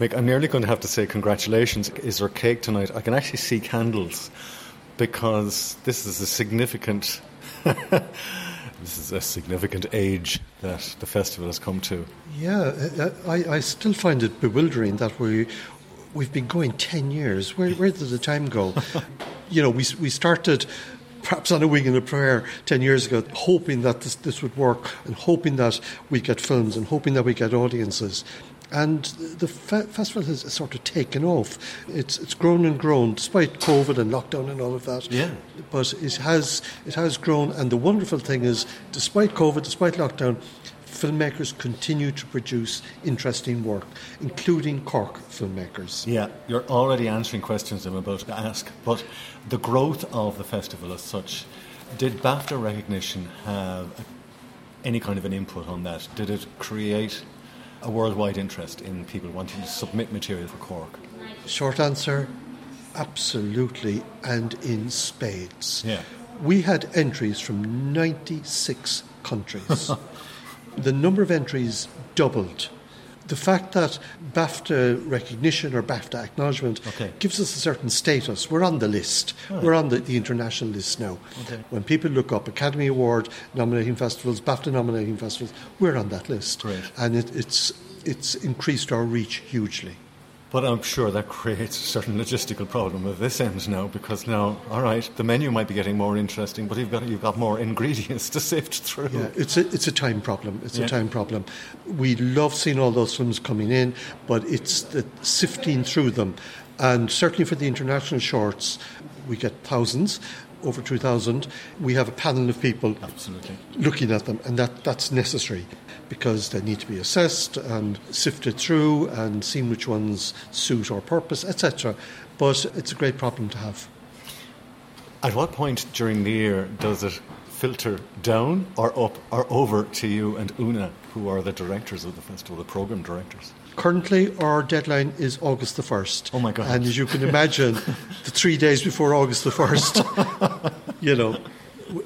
Mick, I'm nearly going to have to say congratulations. Is there cake tonight? I can actually see candles because this is a significant... this is a significant age that the festival has come to. Yeah, uh, uh, I, I still find it bewildering that we we've been going ten years. Where where did the time go? you know, we we started perhaps on a wing and a prayer 10 years ago, hoping that this, this would work and hoping that we get films and hoping that we get audiences. And the fe- festival has sort of taken off. It's it's grown and grown despite COVID and lockdown and all of that. Yeah. But it has it has grown. And the wonderful thing is, despite COVID, despite lockdown, filmmakers continue to produce interesting work, including Cork filmmakers. Yeah, you're already answering questions I'm about to ask. But the growth of the festival as such, did BAFTA recognition have any kind of an input on that? Did it create a worldwide interest in people wanting to submit material for Cork? Short answer absolutely, and in spades. Yeah. We had entries from 96 countries. the number of entries doubled. The fact that BAFTA recognition or BAFTA acknowledgement Okay. gives us a certain status. We're on the list. Right. We're on the, the international list now. Okay. When people look up Academy Award nominating festivals, BAFTA nominating festivals, we're on that list. And it, it's, it's increased our reach hugely. But I'm sure that creates a certain logistical problem at this end now because now, all right, the menu might be getting more interesting, but you've got, you've got more ingredients to sift through. Yeah, it's a, it's a time problem. It's Yeah. a time problem. We love seeing all those films coming in, but it's the sifting through them. And certainly for the international shorts, we get thousands, over 2,000. We have a panel of people Absolutely. looking at them, and that, that's necessary because they need to be assessed and sifted through and seen which ones suit our purpose, etc. But it's a great problem to have. At what point during the year does it filter down or up or over to you and Una, who are the directors of the festival, the program directors? Currently, our deadline is August the 1st. Oh my God. And as you can imagine, the three days before August the 1st, you know,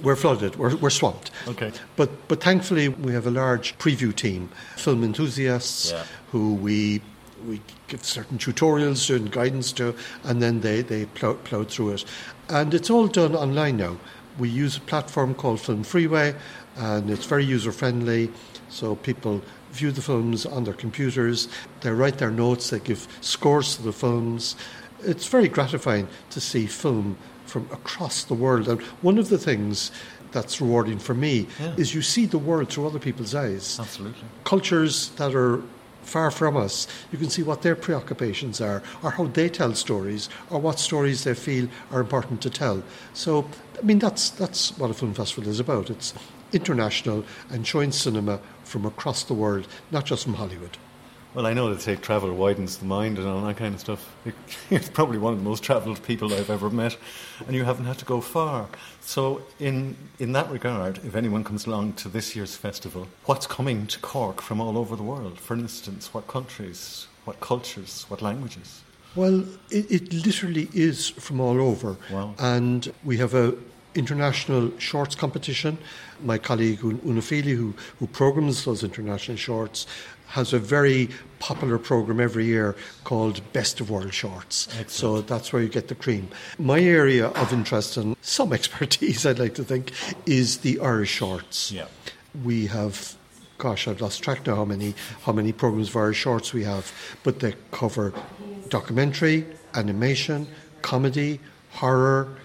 we're flooded, we're, we're swamped. Okay. But, but thankfully, we have a large preview team, film enthusiasts Yeah. who we, we give certain tutorials to and guidance to, and then they, they plow, plow through it. And it's all done online now. We use a platform called Film Freeway, and it's very user friendly, so people view the films on their computers, they write their notes, they give scores to the films. It's very gratifying to see film from across the world. And one of the things that's rewarding for me Yeah. is you see the world through other people's eyes. Absolutely. Cultures that are far from us, you can see what their preoccupations are, or how they tell stories, or what stories they feel are important to tell. So, I mean, that's, that's what a film festival is about. It's international and showing cinema from across the world, not just from Hollywood. Well, I know they say travel widens the mind and all that kind of stuff. You're probably one of the most travelled people I've ever met, and you haven't had to go far. So, in in that regard, if anyone comes along to this year's festival, what's coming to Cork from all over the world? For instance, what countries, what cultures, what languages? Well, it, it literally is from all over. Wow. And we have a international shorts competition. My colleague Una Feely, who, who programs those international shorts, has a very popular program every year called Best of World Shorts. So that's where you get the cream. My area of interest and some expertise, I'd like to think, is the Irish shorts. Yeah. We have gosh, I've lost track now how many how many programs of Irish shorts we have, but they cover documentary, animation, comedy, horror,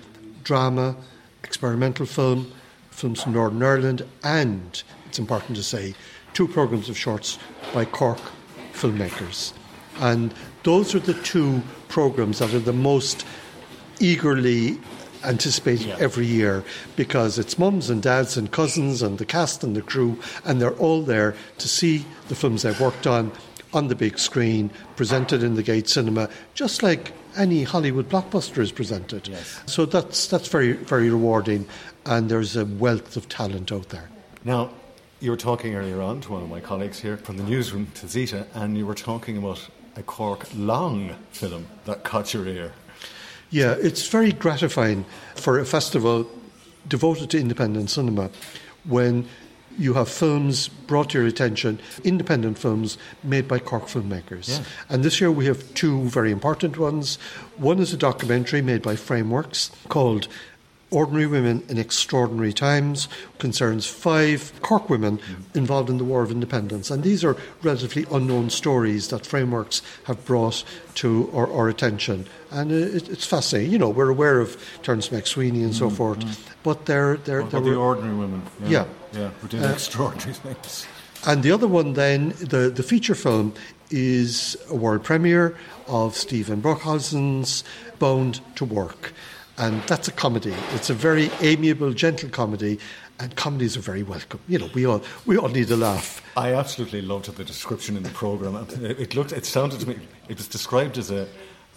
drama, experimental film, films from Northern Ireland, and it's important to say, two programs of shorts by Cork filmmakers. And those are the two programs that are the most eagerly anticipated yeah. every year because it's mums and dads and cousins and the cast and the crew, and they're all there to see the films they've worked on on the big screen, presented in the Gate Cinema, just like any Hollywood blockbuster is presented. Yes. So that's that's very very rewarding, and there's a wealth of talent out there. Now, you were talking earlier on to one of my colleagues here from the newsroom, to Zita, and you were talking about a Cork long film that caught your ear. Yeah, it's very gratifying for a festival devoted to independent cinema when you have films brought to your attention, independent films made by Cork filmmakers. Yeah. And this year we have two very important ones. One is a documentary made by Frameworks called Ordinary Women in Extraordinary Times concerns five Cork women involved in the War of Independence. And these are relatively unknown stories that frameworks have brought to our, our attention. And it, it's fascinating. You know, we're aware of Terence MacSwiney and so mm, forth, mm. but they're. they're, they're the ordinary women. Yeah. Yeah, yeah did uh, extraordinary things. And the other one, then, the, the feature film, is a world premiere of Stephen Brockhausen's Bound to Work and that's a comedy. It's a very amiable, gentle comedy, and comedies are very welcome. You know, we all we all need a laugh. I absolutely loved the description in the program. It looked, it sounded to me, it was described as a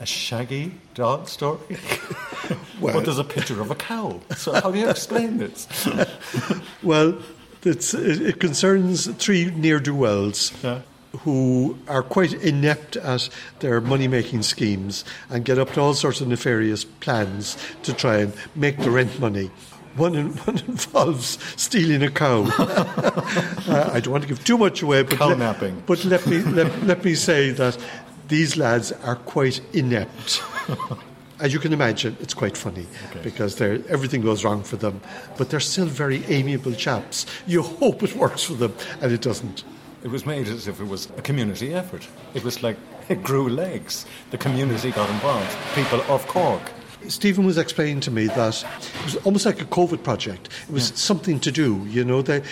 a shaggy dog story. well, but there's a picture of a cow. So how do you explain this? well, it, it, concerns three near do wells. Yeah who are quite inept at their money making schemes and get up to all sorts of nefarious plans to try and make the rent money. One, in, one involves stealing a cow. uh, I don't want to give too much away, but, cow napping. but let, me, let, let me say that these lads are quite inept. As you can imagine, it's quite funny okay. because everything goes wrong for them, but they're still very amiable chaps. You hope it works for them, and it doesn't. It was made as if it was a community effort. It was like it grew legs. The community got involved, people of Cork. Stephen was explaining to me that it was almost like a COVID project. It was yeah. something to do, you know. They,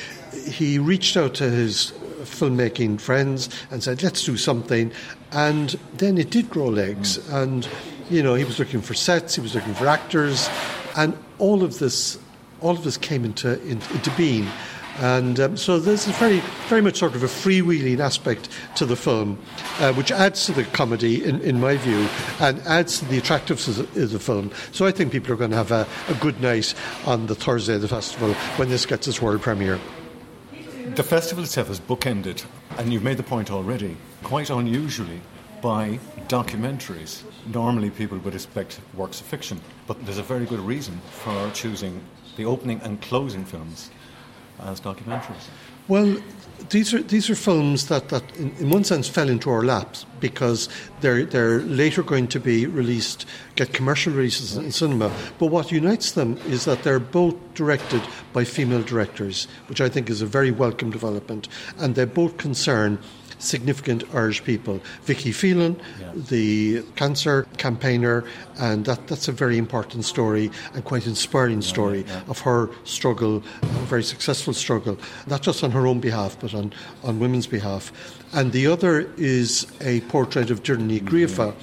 he reached out to his filmmaking friends and said, let's do something. And then it did grow legs. Mm. And, you know, he was looking for sets, he was looking for actors. And all of this, all of this came into, into being. And um, so there's a very, very much sort of a freewheeling aspect to the film, uh, which adds to the comedy, in, in my view, and adds to the attractiveness of the, film. So I think people are going to have a, a good night on the Thursday of the festival when this gets its world premiere. The festival itself is bookended, and you've made the point already, quite unusually, by documentaries. Normally, people would expect works of fiction, but there's a very good reason for choosing the opening and closing films as documentaries? Well, these are these are films that, that in, in, one sense fell into our laps because they're they're later going to be released, get commercial releases in cinema. But what unites them is that they're both directed by female directors, which I think is a very welcome development, and they both concern significant Irish people. Vicky Phelan, yeah. the cancer campaigner, and that, that's a very important story and quite inspiring story yeah, yeah, of her struggle, a very successful struggle, not just on her own behalf, but on, on women's behalf. And the other is a portrait of Doireann Ghríofa,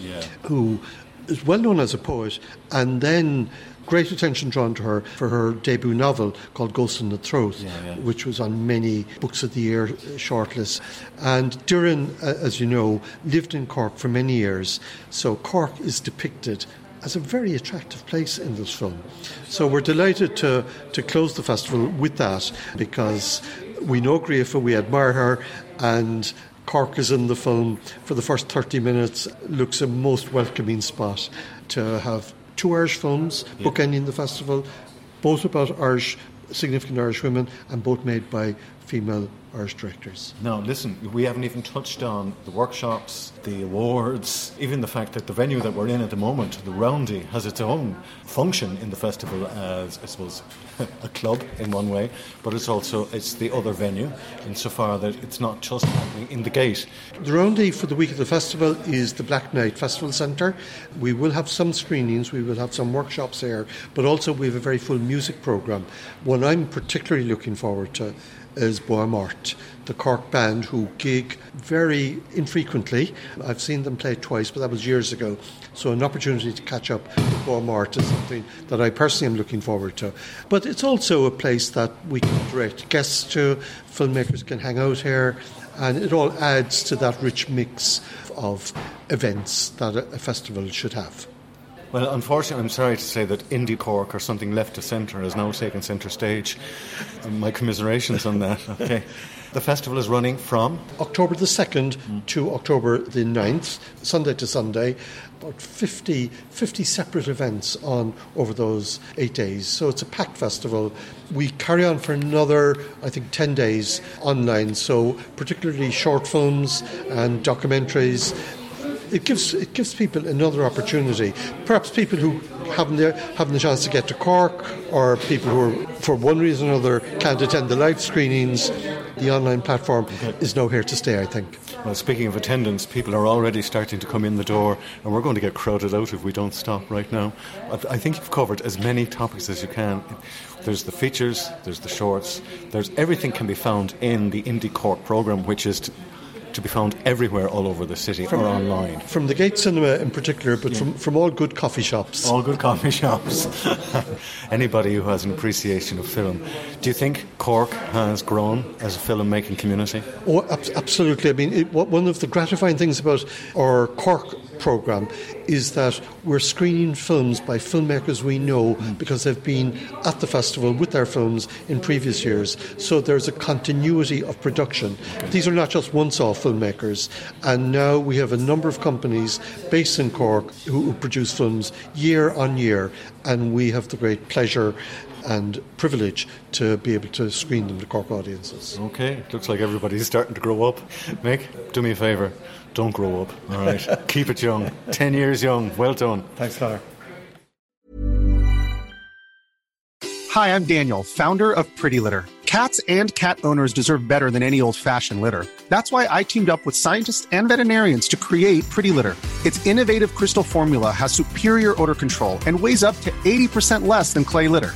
who is well known as a poet and then great attention drawn to her for her debut novel called Ghost in the Throat, yeah, yeah. which was on many Books of the Year shortlists. And Doireann, as you know, lived in Cork for many years, so Cork is depicted as a very attractive place in this film. So we're delighted to, to close the festival with that because we know Ghríofa, we admire her, and Cork is in the film for the first 30 minutes, looks a most welcoming spot to have two Irish films yeah. bookending the festival, both about Irish, significant Irish women, and both made by female Irish directors. Now, listen, we haven't even touched on the workshops, the awards, even the fact that the venue that we're in at the moment, the Roundy, has its own function in the festival as, I suppose, a club in one way, but it's also it's the other venue insofar that it's not just happening in the gate. The Roundy for the week of the festival is the Black Knight Festival Centre. We will have some screenings, we will have some workshops there, but also we have a very full music programme. One I'm particularly looking forward to is Bois the Cork band who gig very infrequently. I've seen them play twice, but that was years ago. So an opportunity to catch up with Bois is something that I personally am looking forward to. But it's also a place that we can direct guests to, filmmakers can hang out here, and it all adds to that rich mix of events that a festival should have. Well, unfortunately, I'm sorry to say that Indie Cork or something left to centre has now taken centre stage. My commiserations on that. Okay. The festival is running from October the 2nd mm. to October the 9th, Sunday to Sunday. About 50, 50 separate events on over those eight days. So it's a packed festival. We carry on for another, I think, 10 days online. So, particularly short films and documentaries it gives it gives people another opportunity. Perhaps people who haven't the, haven't the chance to get to Cork, or people who, are, for one reason or another, can't attend the live screenings. The online platform is now here to stay. I think. Well, speaking of attendance, people are already starting to come in the door, and we're going to get crowded out if we don't stop right now. I think you've covered as many topics as you can. There's the features, there's the shorts, there's everything can be found in the Indie Cork program, which is. To, to be found everywhere all over the city from, or online. From the Gate Cinema in particular, but yeah. from, from all good coffee shops. All good coffee shops. Anybody who has an appreciation of film. Do you think Cork has grown as a film-making community? Oh, ab- absolutely. I mean, it, one of the gratifying things about our Cork program is that we're screening films by filmmakers we know because they've been at the festival with their films in previous years. So there's a continuity of production. These are not just once off filmmakers, and now we have a number of companies based in Cork who produce films year on year, and we have the great pleasure and privilege to be able to screen them to Cork audiences. Okay, it looks like everybody's starting to grow up. Mick, do me a favour. Don't grow up. All right. Keep it young. 10 years young. Well done. Thanks, Conor. Hi, I'm Daniel, founder of Pretty Litter. Cats and cat owners deserve better than any old fashioned litter. That's why I teamed up with scientists and veterinarians to create Pretty Litter. Its innovative crystal formula has superior odor control and weighs up to 80% less than clay litter.